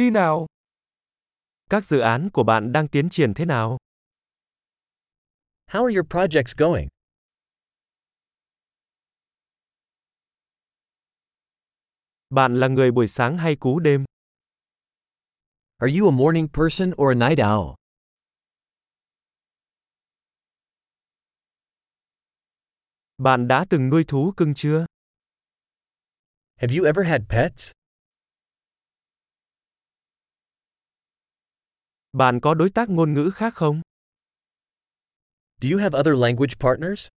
Đi nào. Các dự án của bạn đang tiến triển thế nào? How are your projects going? Bạn là người buổi sáng hay cú đêm? Are you a morning person or a night owl? Bạn đã từng nuôi thú cưng chưa? Have you ever had pets? Bạn có đối tác ngôn ngữ khác không? Do you have other language partners?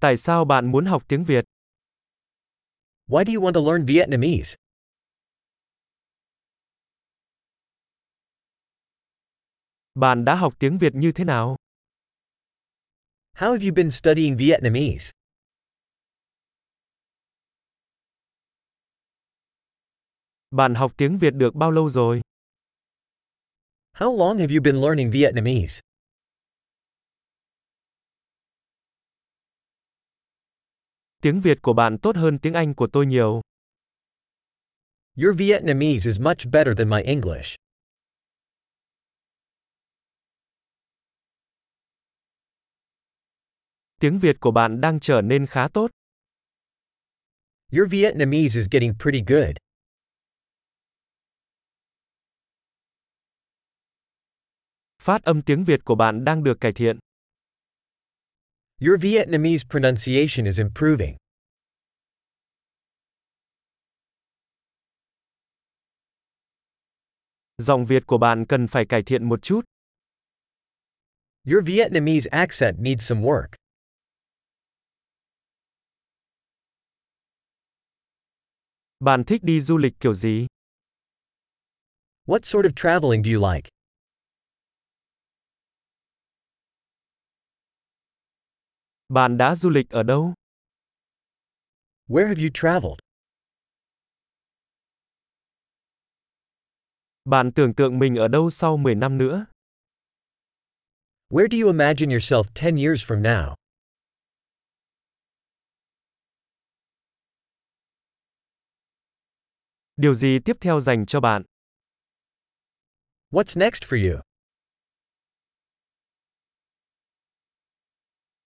Tại sao bạn muốn học tiếng Việt? Why do you want to learn Vietnamese? Bạn đã học tiếng Việt như thế nào? How have you been studying Vietnamese? Bạn học tiếng Việt được bao lâu rồi? How long have you been learning Vietnamese? Tiếng Việt của bạn tốt hơn tiếng Anh của tôi nhiều. Your Vietnamese is much better than my English. Tiếng Việt của bạn đang trở nên khá tốt. Your Vietnamese is getting pretty good. Phát âm tiếng Việt của bạn đang được cải thiện. Your Vietnamese pronunciation is improving. Giọng Việt của bạn cần phải cải thiện một chút. Your Vietnamese accent needs some work. Bạn thích đi du lịch kiểu gì? What sort of traveling do you like? Bạn đã du lịch ở đâu? Where have you traveled? Bạn tưởng tượng mình ở đâu sau 10 năm nữa? Where do you imagine yourself 10 years from now? Điều gì tiếp theo dành cho bạn? What's next for you?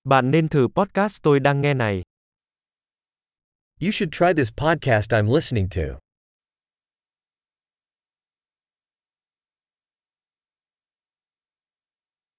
Bạn nên thử podcast tôi đang nghe này. You should try this podcast I'm listening to.